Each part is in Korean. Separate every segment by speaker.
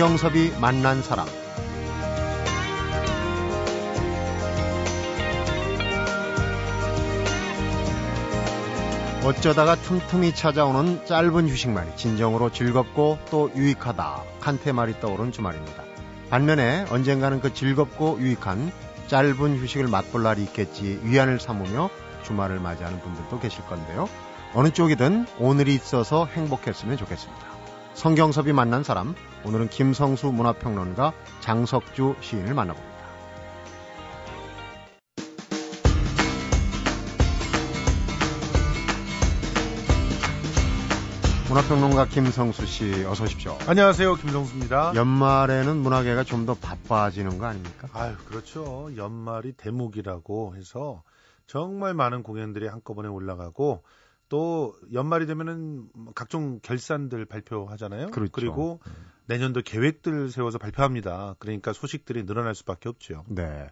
Speaker 1: 성경섭이 만난 사람 어쩌다가 틈틈이 찾아오는 짧은 휴식말이 진정으로 즐겁고 또 유익하다 칸테 말이 떠오른 주말입니다. 반면에 언젠가는 그 즐겁고 유익한 짧은 휴식을 맛볼 날이 있겠지 위안을 삼으며 주말을 맞이하는 분들도 계실 건데요. 어느 쪽이든 오늘이 있어서 행복했으면 좋겠습니다. 성경섭이 만난 사람, 오늘은 김성수 문화평론가 장석주 시인을 만나봅니다. 문화평론가 김성수 씨 어서 오십시오.
Speaker 2: 안녕하세요. 김성수입니다.
Speaker 1: 연말에는 문화계가 좀 더 바빠지는 거 아닙니까?
Speaker 2: 아유, 그렇죠. 연말이 대목이라고 해서 정말 많은 공연들이 한꺼번에 올라가고 또 연말이 되면은 각종 결산들 발표하잖아요.
Speaker 1: 그렇죠.
Speaker 2: 그리고 내년도 계획들 세워서 발표합니다. 그러니까 소식들이 늘어날 수밖에 없죠.
Speaker 1: 네.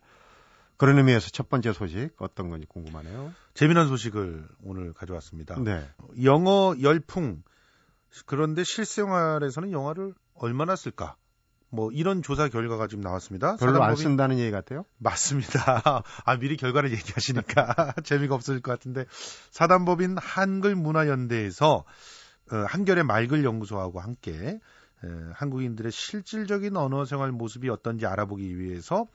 Speaker 1: 그런 의미에서 첫 번째 소식 어떤 건지 궁금하네요.
Speaker 2: 재미난 소식을 오늘 가져왔습니다.
Speaker 1: 네.
Speaker 2: 영어 열풍. 그런데 실생활에서는 영화를 얼마나 쓸까? 뭐 이런 조사 결과가 지금 나왔습니다.
Speaker 1: 별로 안 쓴다는 얘기 같아요?
Speaker 2: 맞습니다. 아, 미리 결과를 얘기하시니까 재미가 없을 것 같은데 사단법인 한글문화연대에서 어, 한결의 말글 연구소하고 함께 에, 한국인들의 실질적인 언어 생활 모습이 어떤지 알아보기 위해서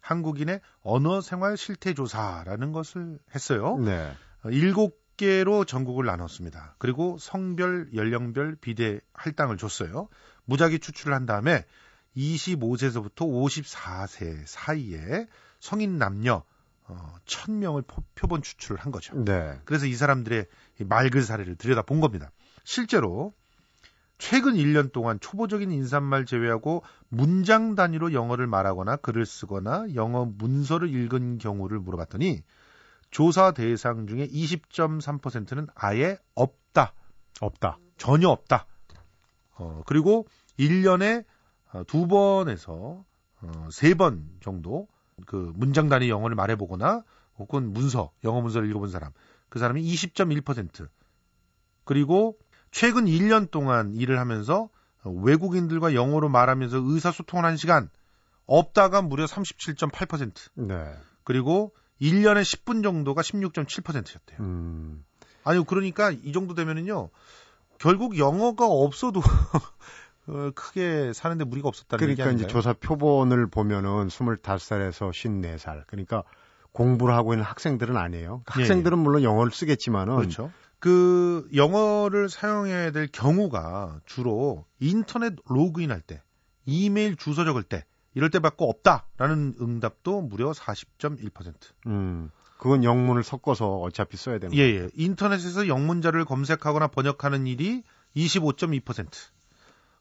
Speaker 2: 한국인의 언어 생활 실태 조사라는 것을 했어요.
Speaker 1: 네.
Speaker 2: 어, 일곱 개로 전국을 나눴습니다. 그리고 성별, 연령별 비대 할당을 줬어요. 무작위 추출을 한 다음에 25세에서부터 54세 사이에 성인 남녀 어, 1000명을 표본 추출을 한 거죠.
Speaker 1: 네.
Speaker 2: 그래서 이 사람들의 이 말글 사례를 들여다 본 겁니다. 실제로 최근 1년 동안 초보적인 인사말 제외하고 문장 단위로 영어를 말하거나 글을 쓰거나 영어 문서를 읽은 경우를 물어봤더니 조사 대상 중에 20.3%는 아예 없다.
Speaker 1: 없다.
Speaker 2: 전혀 없다. 어, 그리고 1년에 어, 두 번에서 어, 세번 정도 그 문장 단위 영어를 말해보거나 혹은 문서, 영어 문서를 읽어본 사람. 그 사람이 20.1%. 그리고 최근 1년 동안 일을 하면서 외국인들과 영어로 말하면서 의사소통을 한 시간 없다가 무려 37.8%.
Speaker 1: 네.
Speaker 2: 그리고 1년에 10분 정도가 16.7%였대요.
Speaker 1: 음.
Speaker 2: 아니 그러니까 이 정도 되면은요 결국 영어가 없어도 어, 크게 사는데 무리가 없었다는 얘기
Speaker 1: 그러니까 이제
Speaker 2: 아닌가요?
Speaker 1: 조사 표본을 보면은 25살에서 54살. 그러니까 공부를 하고 있는 학생들은 아니에요.
Speaker 2: 예,
Speaker 1: 학생들은 물론 영어를 쓰겠지만은
Speaker 2: 그렇죠. 그 영어를 사용해야 될 경우가 주로 인터넷 로그인할 때, 이메일 주소 적을 때 이럴 때 받고 없다라는 응답도 무려 40.1%.
Speaker 1: 음. 그건 영문을 섞어서 어차피 써야 되는
Speaker 2: 예, 예. 인터넷에서 영문자를 검색하거나 번역하는 일이 25.2%.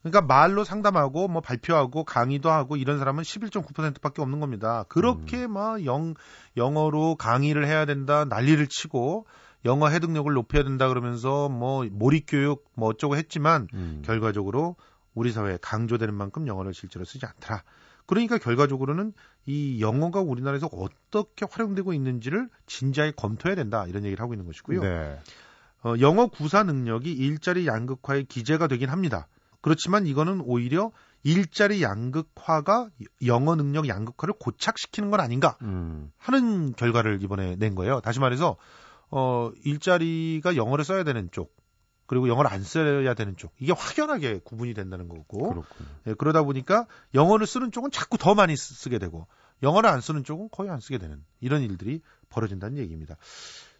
Speaker 2: 그러니까 말로 상담하고 뭐 발표하고 강의도 하고 이런 사람은 11.9%밖에 없는 겁니다. 그렇게 막 영, 영어로 강의를 해야 된다, 난리를 치고 영어 해득력을 높여야 된다 그러면서 뭐 몰입 교육 뭐 어쩌고 했지만
Speaker 1: 음.
Speaker 2: 결과적으로 우리 사회에 강조되는 만큼 영어를 실제로 쓰지 않더라. 그러니까 결과적으로는 이 영어가 우리나라에서 어떻게 활용되고 있는지를 진지하게 검토해야 된다 이런 얘기를 하고 있는 것이고요.
Speaker 1: 네.
Speaker 2: 어, 영어 구사 능력이 일자리 양극화의 기재가 되긴 합니다. 그렇지만 이거는 오히려 일자리 양극화가 영어 능력 양극화를 고착시키는 건 아닌가
Speaker 1: 음.
Speaker 2: 하는 결과를 이번에 낸 거예요. 다시 말해서 어, 일자리가 영어를 써야 되는 쪽 그리고 영어를 안 써야 되는 쪽 이게 확연하게 구분이 된다는 거고. 예, 그러다 보니까 영어를 쓰는 쪽은 자꾸 더 많이 쓰- 쓰게 되고 영어를 안 쓰는 쪽은 거의 안 쓰게 되는 이런 일들이 벌어진다는 얘기입니다.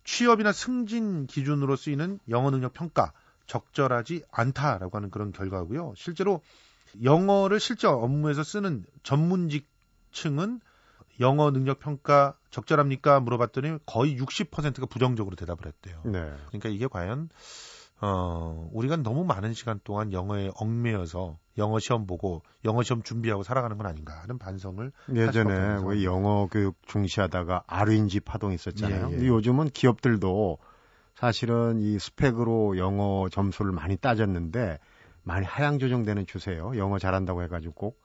Speaker 2: 취업이나 승진 기준으로 쓰이는 영어 능력 평가 적절하지 않다라고 하는 그런 결과고요. 실제로 영어를 실제 업무에서 쓰는 전문직층은 영어 능력 평가 적절합니까 물어봤더니 거의 60%가 부정적으로 대답을 했대요.
Speaker 1: 네.
Speaker 2: 그러니까 이게 과연 어 우리가 너무 많은 시간 동안 영어에 얽매여서 영어 시험 보고 영어 시험 준비하고 살아가는 건 아닌가 하는 반성을
Speaker 1: 예전에 왜 영어 교육 중시하다가 RNG 파동 있었잖아요.
Speaker 2: 예, 예.
Speaker 1: 근데 요즘은 기업들도 사실은 이 스펙으로 영어 점수를 많이 따졌는데 많이 하향 조정되는 추세예요. 영어 잘한다고 해가지고 꼭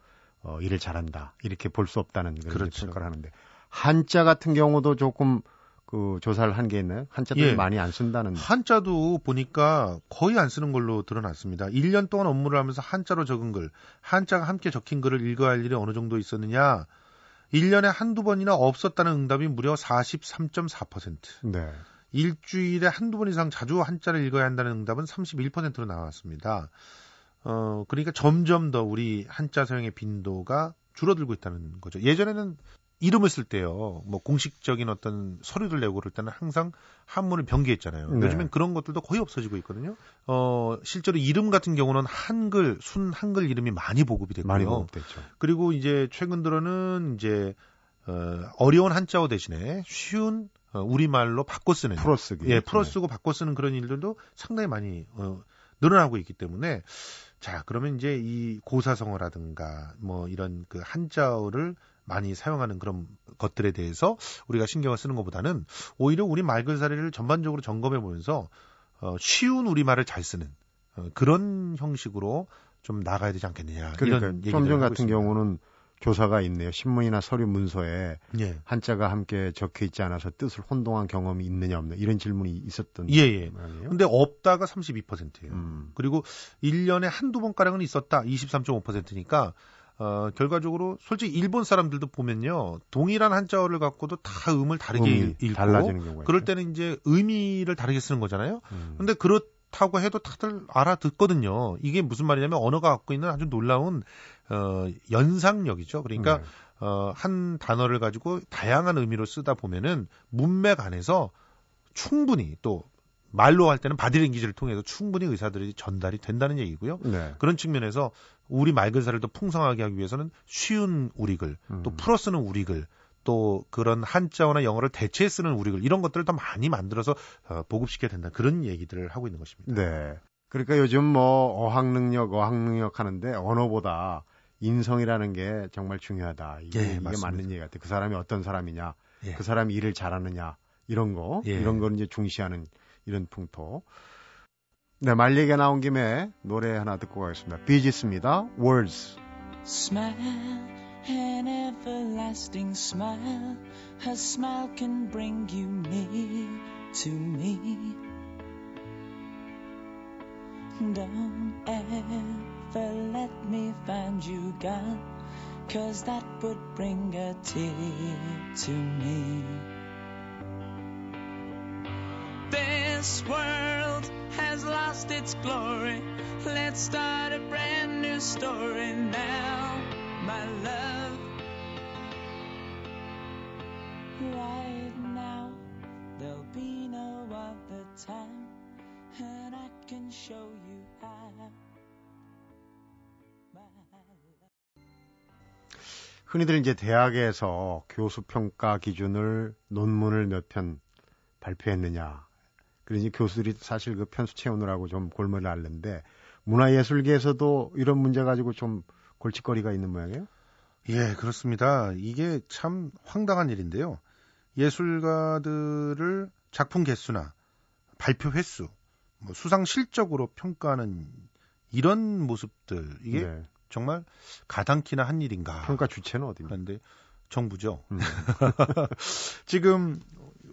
Speaker 1: 어, 일을 잘한다 이렇게 볼 수 없다는 그런
Speaker 2: 그렇죠.
Speaker 1: 평가를 하는데 한자 같은 경우도 조금 그 조사를 한 게 있나요? 한자들이
Speaker 2: 예.
Speaker 1: 많이 안 쓴다는.
Speaker 2: 한자도 보니까 거의 안 쓰는 걸로 드러났습니다. 1년 동안 업무를 하면서 한자로 적은 글, 한자가 함께 적힌 글을 읽어야 할 일이 어느 정도 있었느냐? 1년에 한두 번이나 없었다는 응답이 무려 43.4%.
Speaker 1: 네.
Speaker 2: 일주일에 한두 번 이상 자주 한자를 읽어야 한다는 응답은 31%로 나왔습니다. 어, 그러니까 점점 더 우리 한자 사용의 빈도가 줄어들고 있다는 거죠. 예전에는 이름을 쓸 때요, 뭐 공식적인 어떤 서류를 내고 그럴 때는 항상 한문을 병기했잖아요.
Speaker 1: 네.
Speaker 2: 요즘엔 그런 것들도 거의 없어지고 있거든요. 어, 실제로 이름 같은 경우는 한글, 순 한글 이름이 많이 보급이 됐고요.
Speaker 1: 많이 보급됐죠.
Speaker 2: 그리고 이제 최근 들어는 이제 어, 어려운 한자어 대신에 쉬운 어, 우리말로 바꿔 쓰는
Speaker 1: 풀어 쓰기.
Speaker 2: 예, 풀어 쓰고 바꿔 쓰는 그런 일들도 상당히 많이 어, 늘어나고 있기 때문에 자, 그러면 이제 이 고사성어라든가 뭐 이런 그 한자어를 많이 사용하는 그런 것들에 대해서 우리가 신경을 쓰는 것보다는 오히려 우리 말글사리를 전반적으로 점검해 보면서 어, 쉬운 우리말을 잘 쓰는 어, 그런 형식으로 좀 나가야 되지 않겠느냐
Speaker 1: 그러니까
Speaker 2: 이런 하고
Speaker 1: 같은
Speaker 2: 있습니다.
Speaker 1: 경우는 조사가 있네요. 신문이나 서류 문서에
Speaker 2: 예.
Speaker 1: 한자가 함께 적혀 있지 않아서 뜻을 혼동한 경험이 있느냐 없느냐 이런 질문이 있었던
Speaker 2: 예, 예.
Speaker 1: 모양이에요.
Speaker 2: 근데 없다가 32%예요.
Speaker 1: 음.
Speaker 2: 그리고 1년에 한두 번 가량은 있었다. 23.5%니까 어, 결과적으로 솔직히 일본 사람들도 보면요. 동일한 한자어를 갖고도 다 음을 다르게 읽- 읽고
Speaker 1: 달라지는 경우가
Speaker 2: 그럴. 때는 이제 의미를 다르게 쓰는 거잖아요.
Speaker 1: 음.
Speaker 2: 근데 그렇 다고 해도 다들 알아듣거든요. 이게 무슨 말이냐면 언어가 갖고 있는 아주 놀라운 어, 연상력이죠. 그러니까
Speaker 1: 네.
Speaker 2: 어, 한 단어를 가지고 다양한 의미로 쓰다 보면은 문맥 안에서 충분히 또 말로 할 때는 바디랭귀지를 통해서 충분히 의사들이 전달이 된다는 얘기고요.
Speaker 1: 네.
Speaker 2: 그런 측면에서 우리 말글사를 더 풍성하게 하기 위해서는 쉬운 우리글, 또
Speaker 1: 음.
Speaker 2: 풀어 쓰는 우리글, 또 그런 한자어나 영어를 대체해 쓰는 우리글 이런 것들을 더 많이 만들어서 어, 보급시켜야 된다 그런 얘기들을 하고 있는 것입니다.
Speaker 1: 네. 그러니까 요즘 뭐 어학 능력, 어학 능력 하는데 언어보다 인성이라는 게 정말 중요하다. 이게,
Speaker 2: 예,
Speaker 1: 이게. 맞는 얘기 같아. 그 사람이 어떤 사람이냐,
Speaker 2: 예.
Speaker 1: 그 사람이 일을 잘하느냐 이런 거,
Speaker 2: 예.
Speaker 1: 이런 걸 이제 중시하는 이런 풍토. 네, 말 얘기가 나온 김에 노래 하나 듣고 가겠습니다. 비지스입니다. Words.
Speaker 3: Smile, an everlasting smile. Her smile can bring you near to me. Don't ever let me find you gone, cause that would bring a tear to me. This world has lost its glory. Let's start a brand new story now, my love. Right now, there'll be no other time, and I can show you how.
Speaker 1: 흔히들 이제 대학에서 교수 평가 기준을 논문을 몇 편 발표했느냐. 그러니 교수들이 사실 그 편수 채우느라고 좀 골머리를 앓는데 문화예술계에서도 이런 문제 가지고 좀 골칫거리가 있는 모양이에요?
Speaker 2: 예, 그렇습니다. 이게 참 황당한 일인데요. 예술가들을 작품 개수나 발표 횟수, 뭐 수상 실적으로 평가하는 이런 모습들 이게
Speaker 1: 네.
Speaker 2: 정말 가당키나 한 일인가?
Speaker 1: 평가 주체는 어디입니까?
Speaker 2: 그런데 정부죠.
Speaker 1: 음.
Speaker 2: 지금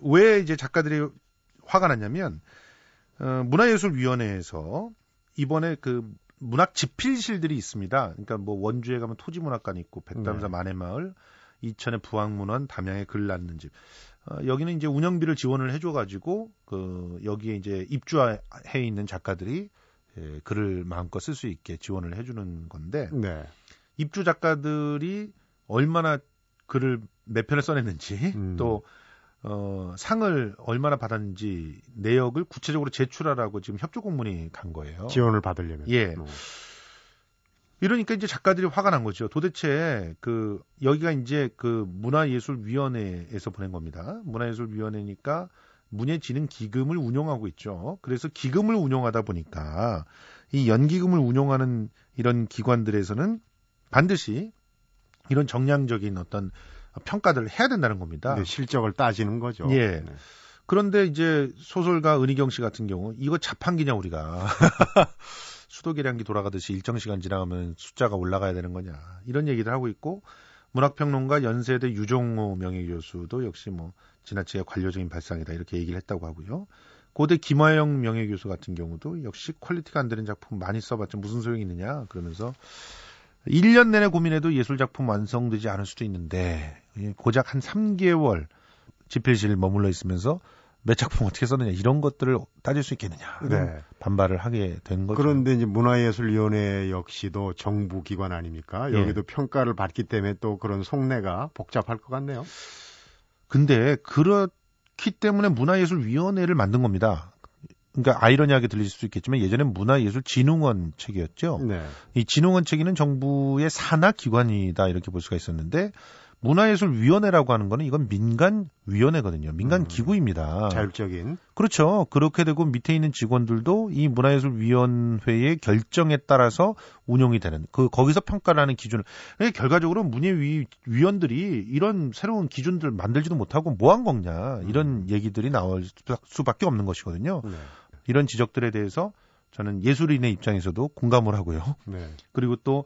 Speaker 2: 왜 이제 작가들이 화가 났냐면 어, 문화예술위원회에서 이번에 그 문학 집필실들이 있습니다. 그러니까 뭐 원주에 가면 토지문학관 있고 백담사
Speaker 1: 네.
Speaker 2: 만해마을, 이천의 부학문원, 담양의 글 낳는 집. 어, 여기는 이제 운영비를 지원을 해줘가지고 그 여기에 이제 입주해 있는 작가들이 예, 글을 마음껏 쓸 수 있게 지원을 해주는 건데
Speaker 1: 네.
Speaker 2: 입주 작가들이 얼마나 글을 몇 편을 써냈는지
Speaker 1: 음.
Speaker 2: 또 어, 상을 얼마나 받았는지 내역을 구체적으로 제출하라고 지금 협조 공문이 간 거예요.
Speaker 1: 지원을 받으려면.
Speaker 2: 예.
Speaker 1: 어.
Speaker 2: 이러니까 이제 작가들이 화가 난 거죠. 도대체 그 여기가 이제 그 문화예술위원회에서 보낸 겁니다. 문화예술위원회니까 문예진흥 기금을 운영하고 있죠. 그래서 기금을 운영하다 보니까 이 연기금을 운영하는 이런 기관들에서는 반드시 이런 정량적인 어떤 평가들을 해야 된다는 겁니다.
Speaker 1: 네, 실적을 따지는 거죠.
Speaker 2: 예.
Speaker 1: 네.
Speaker 2: 그런데 이제 소설가 은희경 씨 같은 경우 이거 자판기냐 우리가 수도 계량기 돌아가듯이 일정 시간 지나가면 숫자가 올라가야 되는 거냐 이런 얘기를 하고 있고 문학평론가 연세대 유종호 명예교수도 역시 뭐 지나치게 관료적인 발상이다 이렇게 얘기를 했다고 하고요. 고대 김화영 명예교수 같은 경우도 역시 quality가 안 되는 작품 많이 써봤자 무슨 소용이 있느냐 그러면서 1년 내내 고민해도 예술 작품 완성되지 않을 수도 있는데 고작 한 3개월 집필실 머물러 있으면서 몇 작품 어떻게 썼느냐 이런 것들을 따질 수 있겠느냐 네. 반발을 하게 된 거죠.
Speaker 1: 그런데 이제 문화예술위원회 역시도 정부 기관 아닙니까? 예. 여기도 예. 평가를 받기 때문에 또 그런 속내가 복잡할 것 같네요.
Speaker 2: 근데 그렇기 때문에 문화예술위원회를 만든 겁니다. 그러니까 아이러니하게 들릴 수 있겠지만 예전에 문화예술진흥원 책이었죠. 네. 이 진흥원 책이는 정부의 산하 기관이다 이렇게 볼 수가 있었는데 문화예술위원회라고 하는 거는 이건 민간 위원회거든요. 민간 음, 기구입니다.
Speaker 1: 자율적인.
Speaker 2: 그렇죠. 그렇게 되고 밑에 있는 직원들도 이 문화예술위원회의 결정에 따라서 운영이 되는 그 거기서 평가를 하는 기준을 결과적으로 문예위 위원들이 이런 새로운 기준들 만들지도 못하고 뭐 한 거냐 이런 음. 얘기들이 나올 수밖에 없는 것이거든요. 네. 이런 지적들에 대해서 저는 예술인의 입장에서도 공감을 하고요. 네. 그리고 또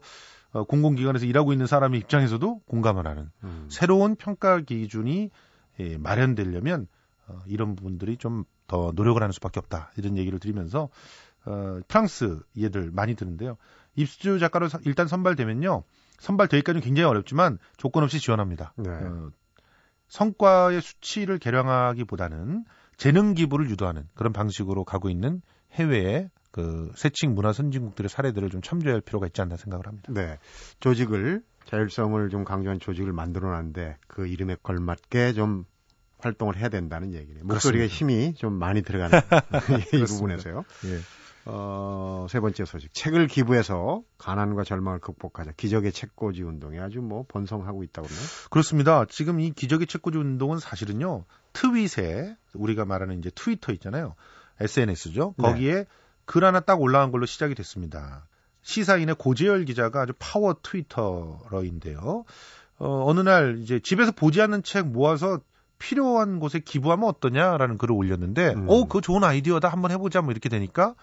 Speaker 2: 어, 공공기관에서 일하고 있는 사람의 입장에서도 공감을 하는 음. 새로운 평가 기준이 예, 마련되려면 어, 이런 부분들이 좀 더 노력을 하는 수밖에 없다 이런 얘기를 드리면서 어, 프랑스 얘들 많이 드는데요. 입수 작가로 일단 선발되면요. 선발되기까지는 굉장히 어렵지만 조건 없이 지원합니다. 네. 어, 성과의 수치를 계량하기보다는 재능 기부를 유도하는 그런 방식으로 가고 있는 해외의 그 세칭 문화 선진국들의 사례들을 좀 참조할 필요가 있지 않나 생각을 합니다.
Speaker 1: 네. 조직을 자율성을 좀 강조한 조직을 만들어 놨는데 그 이름에 걸맞게 좀 활동을 해야 된다는 얘기네요. 목소리에 힘이 좀 많이 들어가는 이 부분에서요. 예. 어, 세 번째 소식. 책을 기부해서 가난과 절망을 극복하자. 기적의 책꽂이 운동이 아주 뭐 번성하고 있다고 그러네요.
Speaker 2: 그렇습니다. 지금 이 기적의 책꽂이 운동은 사실은요. 트윗에 우리가 말하는 이제 트위터 있잖아요. SNS죠. 네. 거기에 네. 글 하나 딱 올라간 걸로 시작이 됐습니다. 시사인의 고재열 기자가 아주 파워 트위터러인데요. 어, 어느 날 이제 집에서 보지 않는 책 모아서 필요한 곳에 기부하면 어떠냐라는 글을 올렸는데, 음. 어, 그거 좋은 아이디어다. 한번 해보자. 뭐 이렇게 되니까,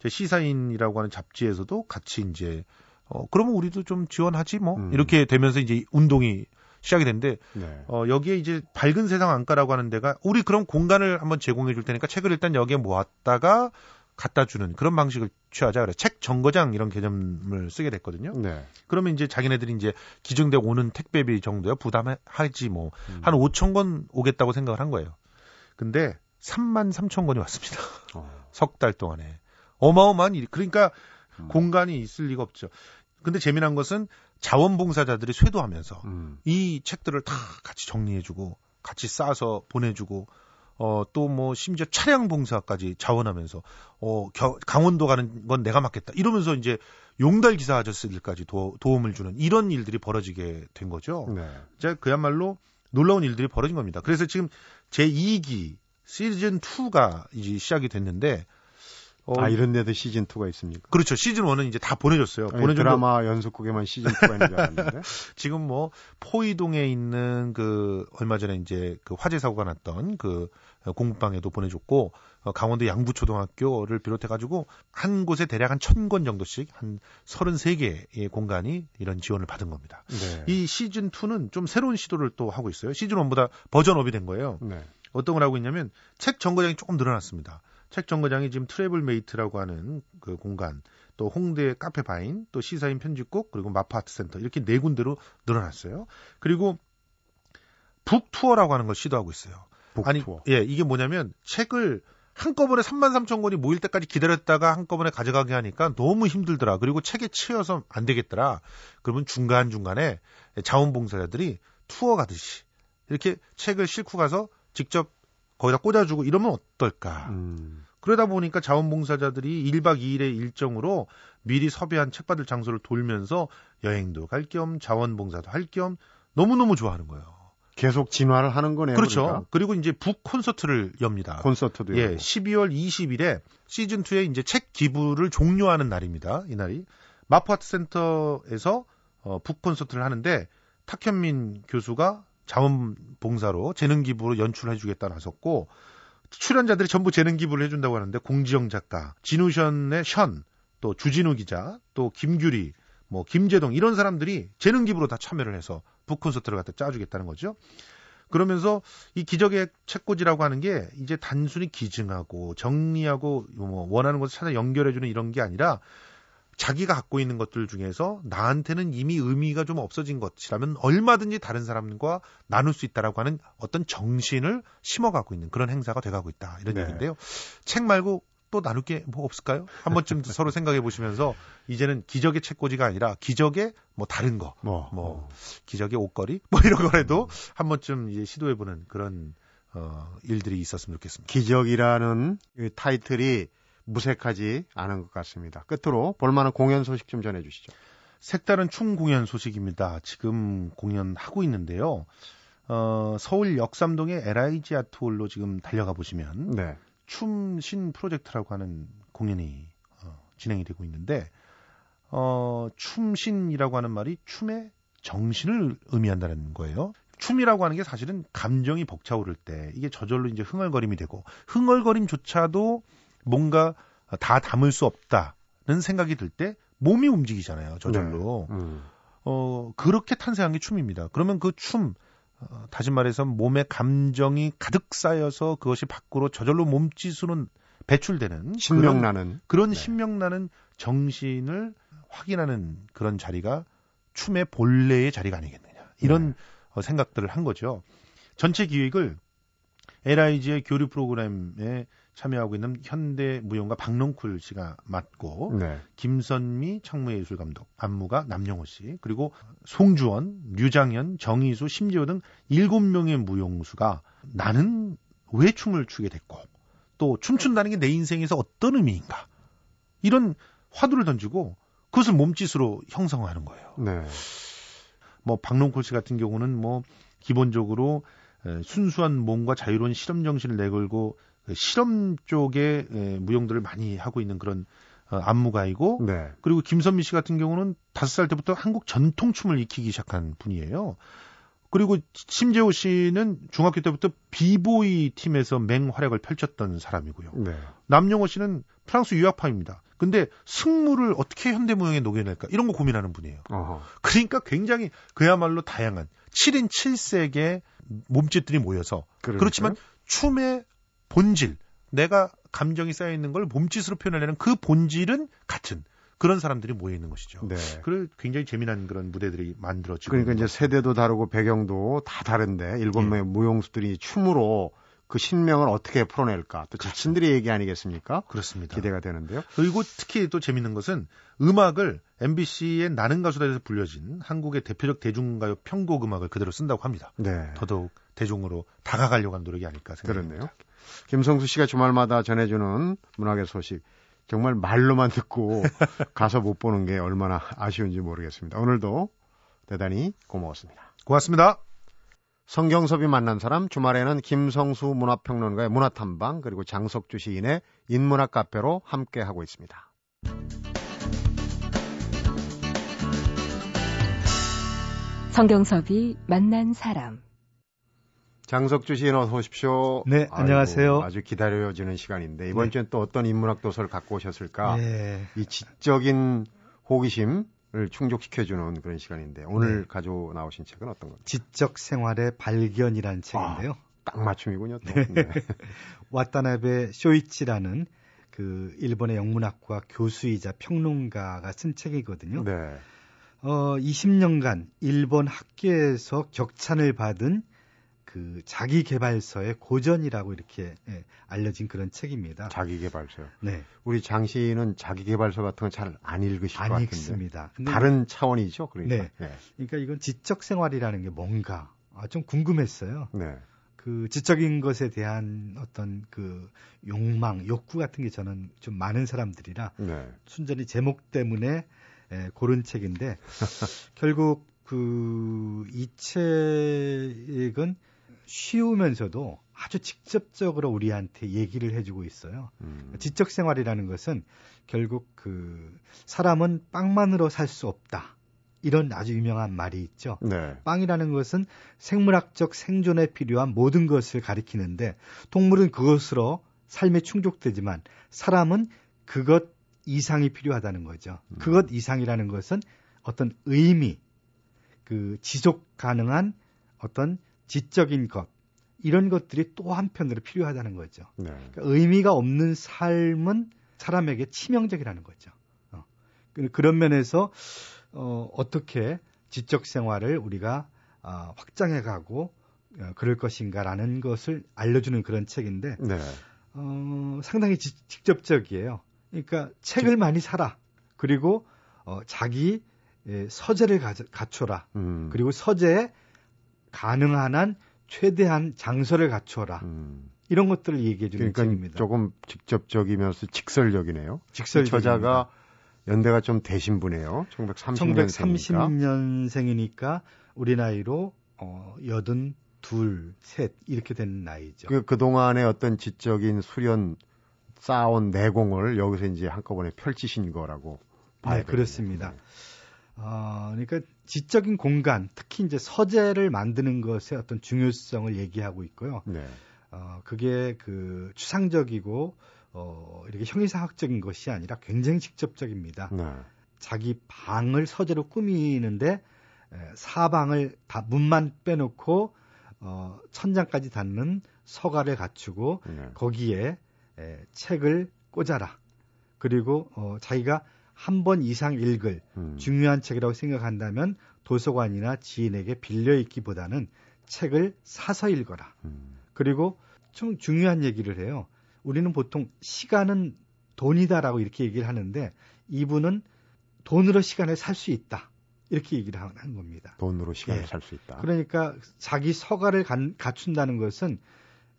Speaker 2: 제 시사인이라고 하는 잡지에서도 같이 이제, 어, 그러면 우리도 좀 지원하지 뭐. 음. 이렇게 되면서 이제 운동이 시작이 됐는데, 네. 어, 여기에 이제 밝은 세상 안가라고 하는 데가, 우리 그럼 공간을 한번 제공해 줄 테니까 책을 일단 여기에 모았다가, 갖다 주는 그런 방식을 취하자 그래. 책 정거장 이런 개념을 쓰게 됐거든요. 네. 그러면 이제 자기네들이 이제 기증돼 오는 택배비 정도야 부담하지 뭐한 음. 5천 건 오겠다고 생각을 한 거예요. 근데 3만 3천 건이 왔습니다. 어. 석달 동안에. 어마어마한 일. 그러니까 음. 공간이 있을 리가 없죠. 근데 재미난 것은 자원봉사자들이 쇄도하면서 음. 이 책들을 다 같이 정리해주고 같이 싸서 보내주고 어, 또 뭐 심지어 차량 봉사까지 자원하면서 어, 겨, 강원도 가는 건 내가 맡겠다. 이러면서 이제 용달 기사 아저씨들까지 도, 도움을 주는 이런 일들이 벌어지게 된 거죠. 네. 자, 그야말로 놀라운 일들이 벌어진 겁니다. 그래서 지금 제 2기 시즌 2가 이제 시작이 됐는데
Speaker 1: 어, 아 이런 데도 시즌 2가 있습니까?
Speaker 2: 그렇죠. 시즌 1은 이제 다 보내줬어요.
Speaker 1: 보내준 드라마 연속극에만 시즌 2가 있는 줄 알았는데.
Speaker 2: 지금 뭐 포이동에 있는 그 얼마 전에 이제 그 화재 사고가 났던 그 공부방에도 보내줬고 어, 강원도 양부초등학교를 비롯해 가지고 한 곳에 대략 한 천 권 정도씩 한 33개의 공간이 이런 지원을 받은 겁니다. 네. 이 시즌 2는 좀 새로운 시도를 또 하고 있어요. 시즌 1보다 version up이 된 거예요. 네. 어떤 걸 하고 있냐면 책 정거장이 조금 늘어났습니다. 책 정거장이 지금 Travel Mate라고 하는 그 공간, 또 홍대 카페 바인, 또 시사인 편집국, 그리고 마포 아트 센터 이렇게 네 군데로 늘어났어요. 그리고 book tour라고 하는 걸 시도하고 있어요. book 아니, 투어. 예, 이게 뭐냐면 책을 한꺼번에 3만 3천 권이 모일 때까지 기다렸다가 한꺼번에 가져가게 하니까 너무 힘들더라. 그리고 책에 치여서 안 되겠더라. 그러면 중간중간에 자원봉사자들이 투어 가듯이 이렇게 책을 싣고 가서 직접 거기다 꽂아주고 이러면 어떨까. 음. 그러다 보니까 자원봉사자들이 1박 2일의 일정으로 미리 섭외한 책 받을 장소를 돌면서 여행도 갈 겸 자원봉사도 할 겸 너무너무 좋아하는 거예요.
Speaker 1: 계속 진화를 하는 거네요.
Speaker 2: 그렇죠. 그러니까. 그리고 이제 북 콘서트를 엽니다.
Speaker 1: 콘서트도
Speaker 2: 예, 12월 20일에 시즌 2의 이제 책 기부를 종료하는 날입니다. 이 날이 마포아트 센터에서 어, 북 콘서트를 하는데 탁현민 교수가 자원봉사로 재능 기부로 연출해 주겠다 나섰고 출연자들이 전부 재능 기부를 해준다고 하는데 공지영 작가, 진우션의 션, 또 주진우 기자, 또 김규리, 뭐 김재동 이런 사람들이 재능 기부로 다 참여를 해서 북콘서트를 갖다 짜주겠다는 거죠. 그러면서 이 기적의 책꽂이라고 하는 게 이제 단순히 기증하고 정리하고 뭐 원하는 것을 찾아 연결해주는 이런 게 아니라 자기가 갖고 있는 것들 중에서 나한테는 이미 의미가 좀 없어진 것이라면 얼마든지 다른 사람과 나눌 수 있다라고 하는 어떤 정신을 심어가고 있는 그런 행사가 돼가고 있다 이런
Speaker 1: 네.
Speaker 2: 얘기인데요. 책 말고 또 나눌 게 뭐 없을까요? 한 번쯤 서로 생각해 보시면서 이제는 기적의 책꽂이가 아니라 기적의 뭐 다른 거,
Speaker 1: 뭐,
Speaker 2: 뭐 기적의 옷걸이 뭐 이런 거라도 한 번쯤 이제 시도해 보는 그런 어, 일들이 있었으면 좋겠습니다.
Speaker 1: 기적이라는 이 타이틀이 무색하지 않은 것 같습니다. 끝으로 볼만한 공연 소식 좀 전해주시죠.
Speaker 2: 색다른 춤 공연 소식입니다. 지금 공연하고 있는데요. 어, 서울 역삼동의 LIG 아트홀로 지금 달려가 보시면
Speaker 1: 네.
Speaker 2: 춤신 프로젝트라고 하는 공연이 어, 진행이 되고 있는데 어, 춤신이라고 하는 말이 춤의 정신을 의미한다는 거예요. 춤이라고 하는 게 사실은 감정이 벅차오를 때 이게 저절로 이제 흥얼거림이 되고 흥얼거림조차도 뭔가 다 담을 수 없다는 생각이 들 때 몸이 움직이잖아요. 저절로.
Speaker 1: 음.
Speaker 2: 어, 그렇게 탄생한 게 춤입니다. 그러면 그 춤, 어, 다시 말해서 몸에 감정이 가득 쌓여서 그것이 밖으로 저절로 몸짓으로 배출되는
Speaker 1: 신명나는
Speaker 2: 그런, 그런
Speaker 1: 네.
Speaker 2: 신명나는 정신을 확인하는 그런 자리가 춤의 본래의 자리가 아니겠느냐. 이런
Speaker 1: 네.
Speaker 2: 어, 생각들을 한 거죠. 전체 기획을 LIG의 교류 프로그램에 참여하고 있는 현대무용가 박농쿨 씨가 맡고
Speaker 1: 네.
Speaker 2: 김선미 창무예술 감독, 안무가 남영호 씨, 그리고 송주원, 류장현, 정희수, 심지호 등 일곱 명의 무용수가 나는 왜 춤을 추게 됐고 또 춤춘다는 게 내 인생에서 어떤 의미인가 이런 화두를 던지고 그것을 몸짓으로 형성하는 거예요.
Speaker 1: 네.
Speaker 2: 뭐 박농콜 씨 같은 경우는 뭐 기본적으로 에, 순수한 몸과 자유로운 실험 정신을 내걸고 그 실험 쪽의 에, 무용들을 많이 하고 있는 그런 어, 안무가이고
Speaker 1: 네.
Speaker 2: 그리고 김선미 씨 같은 경우는 다섯 살 때부터 한국 전통 춤을 익히기 시작한 분이에요. 그리고 심재호 씨는 중학교 때부터 비보이 팀에서 맹활약을 펼쳤던 사람이고요.
Speaker 1: 네.
Speaker 2: 남영호 씨는 프랑스 유학파입니다. 근데 승무를 어떻게 현대무용에 녹여낼까 이런 거 고민하는 분이에요.
Speaker 1: 어허.
Speaker 2: 그러니까 굉장히 그야말로 다양한 7인 7색의 몸짓들이 모여서
Speaker 1: 그러니까요.
Speaker 2: 그렇지만 춤의 본질, 내가 감정이 쌓여 있는 걸 몸짓으로 표현하려는 그 본질은 같은 그런 사람들이 모여 있는 것이죠.
Speaker 1: 네.
Speaker 2: 그래 굉장히 재미난 그런 무대들이 만들어지고
Speaker 1: 그러니까 이제. 세대도 다르고 배경도 다 다른데 일곱
Speaker 2: 예.
Speaker 1: 명의 무용수들이 춤으로 그 신명을 어떻게 풀어낼까 또 자신들의 얘기 아니겠습니까?
Speaker 2: 그렇습니다.
Speaker 1: 기대가 되는데요.
Speaker 2: 그리고 특히 또 재밌는 것은 음악을 MBC의 나는 가수다에서 불려진 한국의 대표적 대중가요 편곡 음악을 그대로 쓴다고 합니다.
Speaker 1: 네.
Speaker 2: 더더욱 대중으로 다가가려고 하는 노력이 아닐까 생각합니다.
Speaker 1: 그렇네요. 김성수 씨가 주말마다 전해주는 문학의 소식 정말 말로만 듣고 가서 못 보는 게 얼마나 아쉬운지 모르겠습니다. 오늘도 대단히 고마웠습니다.
Speaker 2: 고맙습니다.
Speaker 1: 성경섭이 만난 사람 주말에는 김성수 문화평론가의 문화탐방 그리고 장석주 시인의 인문학 카페로 함께 하고 있습니다.
Speaker 4: 성경섭이 만난 사람.
Speaker 1: 장석주 시인 어서 오십시오.
Speaker 5: 네, 안녕하세요.
Speaker 1: 아주 기다려지는 시간인데 이번
Speaker 5: 네.
Speaker 1: 주엔 또 어떤 인문학 도서를 갖고 오셨을까?
Speaker 5: 네.
Speaker 1: 이 지적인 호기심을 충족시켜주는 그런 시간인데 오늘
Speaker 5: 네.
Speaker 1: 가져 나오신 책은 어떤 겁니까?
Speaker 5: 지적 생활의 발견이라는 책인데요.
Speaker 1: 딱 맞춤이군요. 또.
Speaker 5: 네.
Speaker 1: 네.
Speaker 5: 와타나베 쇼이치라는 그 일본의 영문학과 교수이자 평론가가 쓴 책이거든요.
Speaker 1: 네.
Speaker 5: 어, 20년간 일본 학계에서 격찬을 받은 그 자기 개발서의 고전이라고 이렇게 예, 알려진 그런 책입니다.
Speaker 1: 자기 개발서요.
Speaker 5: 네,
Speaker 1: 우리 장 시인은 자기 개발서 같은 건 잘 안 읽으실
Speaker 5: 것안
Speaker 1: 같은데.
Speaker 5: 읽습니다.
Speaker 1: 다른 차원이죠. 그러니까.
Speaker 5: 네.
Speaker 1: 네.
Speaker 5: 그러니까 이건 지적 생활이라는 게 뭔가 아, 좀 궁금했어요.
Speaker 1: 네.
Speaker 5: 그 지적인 것에 대한 어떤 그 욕망, 욕구 같은 게 저는 좀 많은 사람들이라
Speaker 1: 네.
Speaker 5: 순전히 제목 때문에 에, 고른 책인데 결국 그 이 책은 쉬우면서도 아주 직접적으로 우리한테 얘기를 해주고 있어요.
Speaker 1: 음.
Speaker 5: 지적 생활이라는 것은 결국 그 사람은 빵만으로 살 수 없다. 이런 아주 유명한 말이 있죠.
Speaker 1: 네.
Speaker 5: 빵이라는 것은 생물학적 생존에 필요한 모든 것을 가리키는데 동물은 그것으로 삶에 충족되지만 사람은 그것 이상이 필요하다는 거죠.
Speaker 1: 음.
Speaker 5: 그것 이상이라는 것은 어떤 의미, 그 지속 가능한 어떤 지적인 것 이런 것들이 또 한편으로 필요하다는 거죠.
Speaker 1: 네.
Speaker 5: 그러니까 의미가 없는 삶은 사람에게 치명적이라는 거죠. 어. 그- 그런 면에서 어, 어떻게 지적 생활을 우리가 아, 확장해가고 어, 그럴 것인가라는 것을 알려주는 그런 책인데
Speaker 1: 네.
Speaker 5: 어, 상당히 지- 직접적이에요. 그러니까 책을 많이 사라. 그리고 어, 자기 예, 서재를 가, 갖춰라.
Speaker 1: 음.
Speaker 5: 그리고 서재에 가능한 한 최대한 장소를 갖춰라.
Speaker 1: 음.
Speaker 5: 이런 것들을 얘기해 주는
Speaker 1: 그러니까
Speaker 5: 책입니다.
Speaker 1: 조금 직접적이면서 직설적이네요.
Speaker 5: 직설적입니다.
Speaker 1: 저자가 연대가 좀 되신 분이에요. 1930년생이니까.
Speaker 5: 1930년생이니까 우리 나이로 어, 여든 둘, 셋 이렇게 된 나이죠.
Speaker 1: 그, 그동안의 어떤 지적인 수련 쌓아온 내공을 여기서 이제 한꺼번에 펼치신 거라고
Speaker 5: 네. 그렇습니다.
Speaker 1: 네.
Speaker 5: 어, 그러니까 지적인 공간, 특히 이제 서재를 만드는 것의 어떤 중요성을 얘기하고 있고요.
Speaker 1: 네.
Speaker 5: 어, 그게 그 추상적이고 어, 이렇게 형이상학적인 것이 아니라 굉장히 직접적입니다.
Speaker 1: 네.
Speaker 5: 자기 방을 서재로 꾸미는데 에, 사방을 다 문만 빼놓고 어, 천장까지 닿는 서가를 갖추고
Speaker 1: 네.
Speaker 5: 거기에 에, 책을 꽂아라. 그리고 어, 자기가 한 번 이상 읽을
Speaker 1: 음.
Speaker 5: 중요한 책이라고 생각한다면 도서관이나 지인에게 빌려 읽기보다는 책을 사서 읽어라.
Speaker 1: 음.
Speaker 5: 그리고 좀 중요한 얘기를 해요. 우리는 보통 시간은 돈이다라고 이렇게 얘기를 하는데 이분은 돈으로 시간을 살 수 있다. 이렇게 얘기를 하는 겁니다.
Speaker 1: 돈으로 시간을
Speaker 5: 예.
Speaker 1: 살수 있다.
Speaker 5: 그러니까 자기 서가를 간- 갖춘다는 것은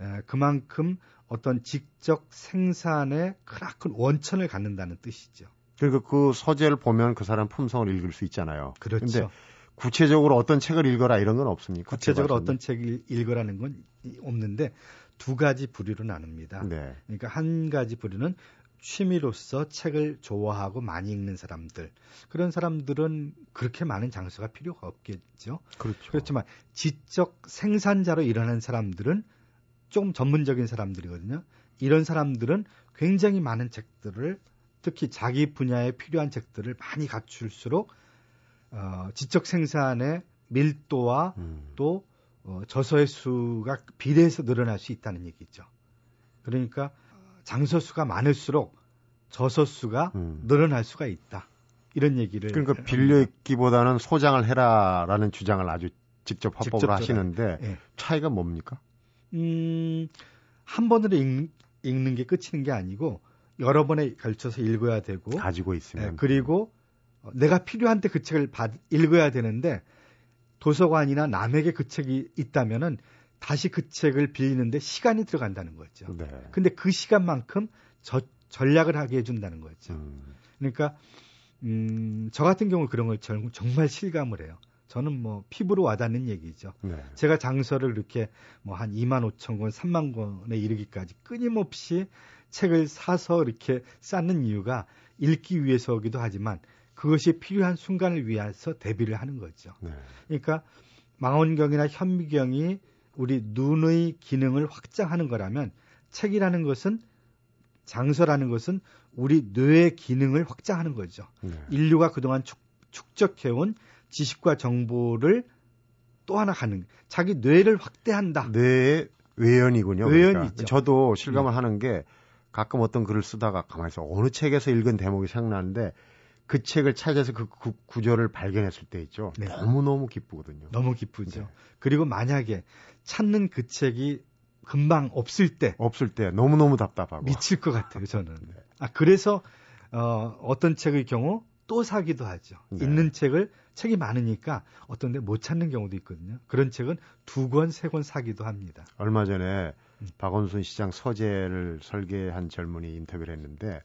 Speaker 5: 에, 그만큼 어떤 직접 생산에 크나큰 원천을 갖는다는 뜻이죠.
Speaker 1: 그러니까 그 서재를 보면 그 사람 품성을 읽을 수 있잖아요.
Speaker 5: 그렇죠.
Speaker 1: 근데 구체적으로 어떤 책을 읽어라 이런 건 없습니까?
Speaker 5: 구체적으로
Speaker 1: 개발서는?
Speaker 5: 어떤 책을 읽으라는 건 없는데 두 가지 부류로 나눕니다.
Speaker 1: 네.
Speaker 5: 그러니까 한 가지 부류는 취미로서 책을 좋아하고 많이 읽는 사람들. 그런 사람들은 그렇게 많은 장소가 필요가 없겠죠.
Speaker 1: 그렇죠.
Speaker 5: 그렇지만 지적 생산자로 일하는 사람들은 조금 전문적인 사람들이거든요. 이런 사람들은 굉장히 많은 책들을 특히 자기 분야에 필요한 책들을 많이 갖출수록 어, 지적 생산의 밀도와
Speaker 1: 음.
Speaker 5: 또 어, 저서의 수가 비례해서 늘어날 수 있다는 얘기죠. 그러니까 장서 수가 많을수록 저서 수가
Speaker 1: 음.
Speaker 5: 늘어날 수가 있다. 이런 얘기를
Speaker 1: 그러니까 빌려 읽기보다는 소장을 해라라는 주장을 아주 직접 화법으로
Speaker 5: 직접적으로.
Speaker 1: 하시는데
Speaker 5: 예.
Speaker 1: 차이가 뭡니까?
Speaker 5: 음, 한 번으로 읽, 읽는 게 끝이는 게 아니고 여러 번에 걸쳐서 읽어야 되고
Speaker 1: 가지고
Speaker 5: 예,
Speaker 1: 있으면
Speaker 5: 그리고 어, 내가 필요한 때 그 책을 받, 읽어야 되는데 도서관이나 남에게 그 책이 있다면은 다시 그 책을 빌리는데 시간이 들어간다는 거죠.
Speaker 1: 네.
Speaker 5: 근데 그 시간만큼 저, 전략을 하게 해준다는 거죠.
Speaker 1: 음.
Speaker 5: 그러니까 음, 저 같은 경우 그런 걸 정- 정말 실감을 해요. 저는 뭐 피부로 와닿는 얘기죠.
Speaker 1: 네.
Speaker 5: 제가 장서를 이렇게 뭐 한 2만 5천 권, 3만 권에 이르기까지 끊임없이 책을 사서 이렇게 쌓는 이유가 읽기 위해서기도 하지만 그것이 필요한 순간을 위해서 대비를 하는 거죠.
Speaker 1: 네.
Speaker 5: 그러니까 망원경이나 현미경이 우리 눈의 기능을 확장하는 거라면 책이라는 것은 장서라는 것은 우리 뇌의 기능을 확장하는 거죠.
Speaker 1: 네.
Speaker 5: 인류가 그동안 축, 축적해온 지식과 정보를 또 하나 가는 자기 뇌를 확대한다.
Speaker 1: 뇌의 외연이군요.
Speaker 5: 외연이
Speaker 1: 그러니까.
Speaker 5: 있죠.
Speaker 1: 저도 실감을 하는 게 가끔 어떤 글을 쓰다가 가만히 있어 어느 책에서 읽은 대목이 생각나는데 그 책을 찾아서 그 구, 구절을 발견했을 때 있죠.
Speaker 5: 네.
Speaker 1: 너무너무 기쁘거든요.
Speaker 5: 너무 기쁘죠.
Speaker 1: 네.
Speaker 5: 그리고 만약에 찾는 그 책이 금방 없을 때
Speaker 1: 없을 때 너무너무 답답하고.
Speaker 5: 미칠 것 같아요, 저는.
Speaker 1: 네.
Speaker 5: 아, 그래서, 어, 어떤 책의 경우 또 사기도 하죠.
Speaker 1: 네.
Speaker 5: 있는 책을, 책이 많으니까 어떤 데 못 찾는 경우도 있거든요. 그런 책은 두 권, 세 권 사기도 합니다.
Speaker 1: 얼마 전에
Speaker 5: 음.
Speaker 1: 박원순 시장 서재를 설계한 젊은이 인터뷰를 했는데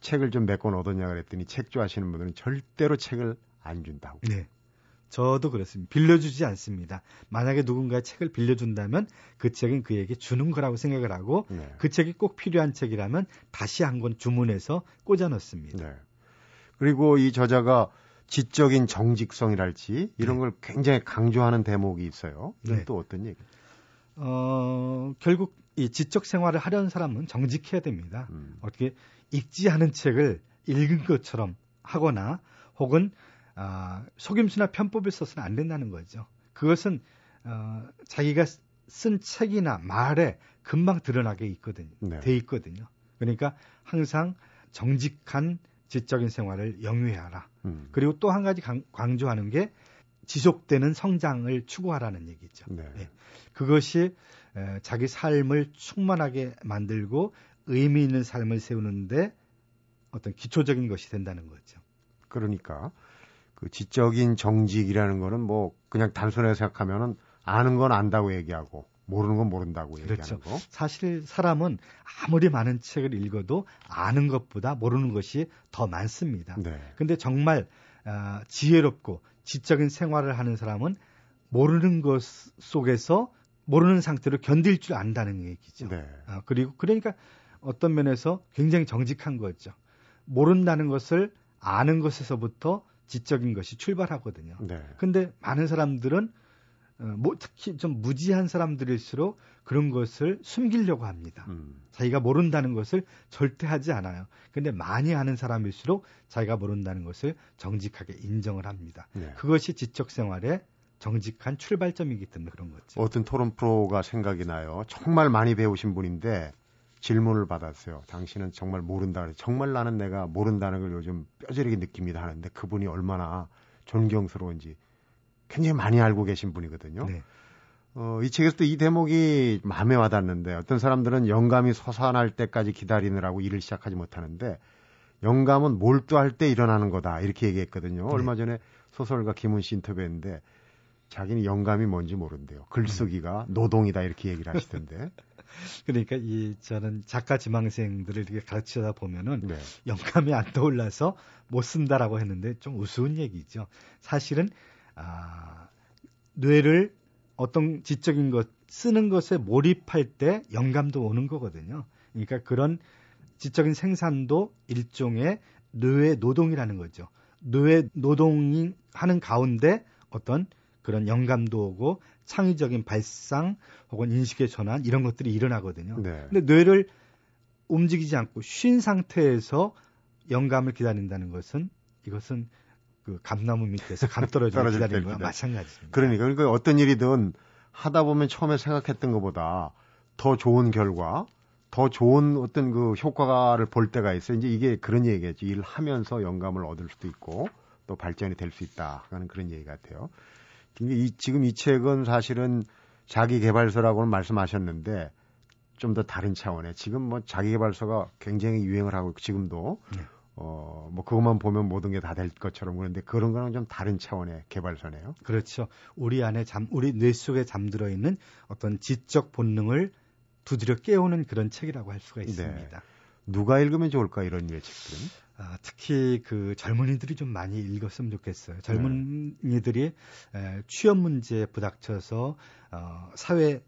Speaker 1: 책을 좀 몇 권 얻었냐 그랬더니 책 좋아하시는 분들은 절대로 책을 안 준다고.
Speaker 5: 네. 저도 그렇습니다. 빌려주지 않습니다. 만약에 누군가 책을 빌려준다면 그 책은 그에게 주는 거라고 생각을 하고
Speaker 1: 네.
Speaker 5: 그 책이 꼭 필요한 책이라면 다시 한 권 주문해서 꽂아 넣습니다.
Speaker 1: 네. 그리고 이 저자가 지적인 정직성이랄지 이런
Speaker 5: 네.
Speaker 1: 걸 굉장히 강조하는 대목이 있어요.
Speaker 5: 네.
Speaker 1: 또 어떤 얘기?
Speaker 5: 어, 결국 이 지적 생활을 하려는 사람은 정직해야 됩니다.
Speaker 1: 음.
Speaker 5: 어떻게 읽지 않은 책을 읽은 것처럼 하거나 혹은 아, 속임수나 편법을 써서는 안 된다는 거죠. 그것은 어, 자기가 쓴 책이나 말에 금방 드러나게 있거든요.
Speaker 1: 네.
Speaker 5: 돼 있거든요. 그러니까 항상 정직한 지적인 생활을 영위하라.
Speaker 1: 음.
Speaker 5: 그리고 또 한 가지 강, 강조하는 게 지속되는 성장을 추구하라는 얘기죠.
Speaker 1: 네.
Speaker 5: 예. 그것이 에, 자기 삶을 충만하게 만들고 의미 있는 삶을 세우는데 어떤 기초적인 것이 된다는 거죠.
Speaker 1: 그러니까 그 지적인 정직이라는 거는 뭐 그냥 단순하게 생각하면은 아는 건 안다고 얘기하고 모르는 건 모른다고
Speaker 5: 그렇죠.
Speaker 1: 얘기하는 거.
Speaker 5: 사실 사람은 아무리 많은 책을 읽어도 아는 것보다 모르는 것이 더 많습니다.
Speaker 1: 네.
Speaker 5: 근데 정말 아, 지혜롭고 지적인 생활을 하는 사람은 모르는 것 속에서 모르는 상태로 견딜 줄 안다는 얘기죠.
Speaker 1: 네.
Speaker 5: 아, 그리고 그러니까 어떤 면에서 굉장히 정직한 거죠. 모른다는 것을 아는 것에서부터 지적인 것이 출발하거든요.
Speaker 1: 네.
Speaker 5: 근데 많은 사람들은 어, 뭐 특히 좀 무지한 사람들일수록 그런 것을 숨기려고 합니다.
Speaker 1: 음.
Speaker 5: 자기가 모른다는 것을 절대 하지 않아요. 근데 많이 아는 사람일수록 자기가 모른다는 것을 정직하게 인정을 합니다.
Speaker 1: 네.
Speaker 5: 그것이 지적 생활의 정직한 출발점이기 때문에 그런 거죠.
Speaker 1: 어떤 토론 프로가 생각이 나요. 정말 많이 배우신 분인데 질문을 받았어요. 당신은 정말 모른다. 정말 나는 내가 모른다는 걸 요즘 뼈저리게 느낍니다 하는데 그분이 얼마나 존경스러운지 굉장히 많이 알고 계신 분이거든요.
Speaker 5: 네.
Speaker 1: 어, 이 책에서도 이 대목이 마음에 와닿는데 어떤 사람들은 영감이 솟아날 때까지 기다리느라고 일을 시작하지 못하는데 영감은 몰두할 때 일어나는 거다 이렇게 얘기했거든요.
Speaker 5: 네.
Speaker 1: 얼마 전에 소설가 김훈 씨 인터뷰했는데 자기는 영감이 뭔지 모른대요. 글쓰기가 노동이다 이렇게 얘기를 하시던데.
Speaker 5: 그러니까 이 저는 작가 지망생들을 이렇게 가르치다 보면은
Speaker 1: 네.
Speaker 5: 영감이 안 떠올라서 못 쓴다라고 했는데 좀 우스운 얘기죠. 사실은 아, 뇌를 어떤 지적인 것 쓰는 것에 몰입할 때 영감도 오는 거거든요. 그러니까 그런 지적인 생산도 일종의 뇌의 노동이라는 거죠. 뇌의 노동이 하는 가운데 어떤 그런 영감도 오고 창의적인 발상 혹은 인식의 전환 이런 것들이 일어나거든요.
Speaker 1: 네.
Speaker 5: 근데 뇌를 움직이지 않고 쉰 상태에서 영감을 기다린다는 것은 이것은 그 감나무 밑에서 감
Speaker 1: 떨어질
Speaker 5: 기다리는
Speaker 1: 때
Speaker 5: 거와. 마찬가지입니다.
Speaker 1: 그러니까 그러니까 어떤 일이든 하다 보면 처음에 생각했던 것보다 더 좋은 결과, 더 좋은 어떤 그 효과를 볼 때가 있어요. 이제 이게 그런 얘기겠죠. 일을 하면서 영감을 얻을 수도 있고 또 발전이 될 수 있다 하는 그런 얘기 같아요. 이, 지금 이 책은 사실은 자기 개발서라고는 말씀하셨는데 좀 더 다른 차원의 지금 뭐 자기 개발서가 굉장히 유행을 하고 있고 지금도
Speaker 5: 네.
Speaker 1: 어, 뭐 그것만 보면 모든 게 다 될 것처럼 그런데 그런 거는 좀 다른 차원의 개발서네요.
Speaker 5: 그렇죠. 우리 안에 잠, 우리 뇌 속에 잠들어 있는 어떤 지적 본능을 두드려 깨우는 그런 책이라고 할 수가 있습니다.
Speaker 1: 누가 읽으면 좋을까 이런 류의 책들은?
Speaker 5: 아, 특히 그 젊은이들이 좀 많이 읽었으면 좋겠어요. 젊은이들이 에, 취업 문제에 부닥쳐서 어, 사회에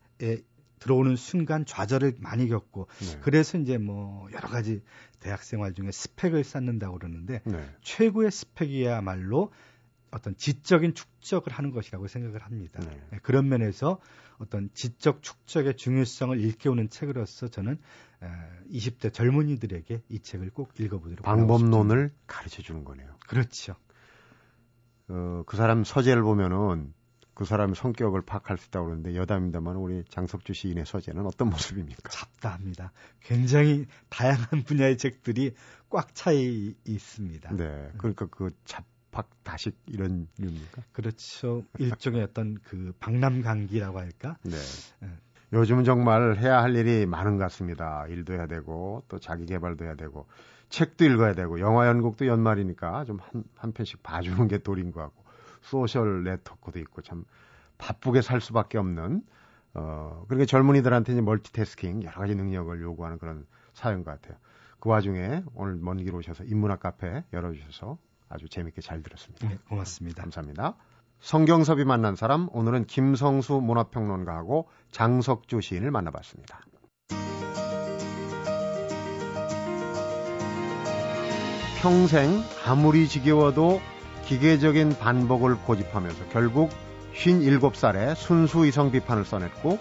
Speaker 5: 들어오는 순간 좌절을 많이 겪고
Speaker 1: 네.
Speaker 5: 그래서 이제 뭐 여러 가지 대학 생활 중에 스펙을 쌓는다고 그러는데
Speaker 1: 네.
Speaker 5: 최고의 스펙이야말로 어떤 지적인 축적을 하는 것이라고 생각을 합니다.
Speaker 1: 네.
Speaker 5: 예, 그런 면에서 어떤 지적 축적의 중요성을 일깨우는 책으로서 저는 에, 20대 젊은이들에게 이 책을 꼭 읽어보도록.
Speaker 1: 방법론을 가르쳐 주는 거네요.
Speaker 5: 그렇죠.
Speaker 1: 어, 그 사람 서재를 보면은 그 사람의 성격을 파악할 수 있다고 그러는데 여담입니다만 우리 장석주 시인의 서재는 어떤 모습입니까?
Speaker 5: 잡다합니다. 굉장히 다양한 분야의 책들이 꽉 차 있습니다.
Speaker 1: 네. 그러니까 그 잡학 다식 이런 류입니까?
Speaker 5: 그렇죠. 일종의 어떤 그 박람강기라고 할까?
Speaker 1: 네.
Speaker 5: 네.
Speaker 1: 요즘은 정말 해야 할 일이 많은 것 같습니다. 일도 해야 되고 또 자기 개발도 해야 되고 책도 읽어야 되고 영화 연극도 연말이니까 좀 한 한 편씩 봐주는 게 도리인 것 같고 소셜 네트워크도 있고 참 바쁘게 살 수밖에 없는 어 그러니까 젊은이들한테 이제 멀티태스킹 여러 가지 능력을 요구하는 그런 사연 것 같아요. 그 와중에 오늘 먼 길 오셔서 인문학 카페 열어주셔서 아주 재밌게 잘 들었습니다.
Speaker 5: 네, 고맙습니다.
Speaker 1: 감사합니다. 성경섭이 만난 사람 오늘은 김성수 문화평론가하고 장석주 시인을 만나봤습니다. 평생 아무리 지겨워도 기계적인 반복을 고집하면서 결국 57살에 순수 이성 비판을 써냈고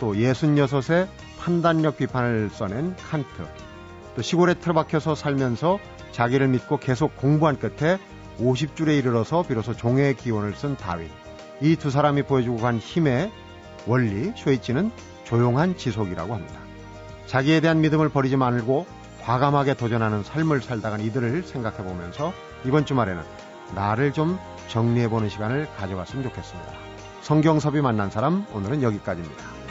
Speaker 1: 또 66에 판단력 비판을 써낸 칸트 또 시골에 틀어박혀서 살면서 자기를 믿고 계속 공부한 끝에 50줄에 이르러서 비로소 종의 기원을 쓴 다윈. 이 두 사람이 보여주고 간 힘의 원리, 쇼이치는 조용한 지속이라고 합니다. 자기에 대한 믿음을 버리지 말고 과감하게 도전하는 삶을 살다간 이들을 생각해 보면서 이번 주말에는 나를 좀 정리해 보는 시간을 가져갔으면 좋겠습니다. 성경섭이 만난 사람 오늘은 여기까지입니다.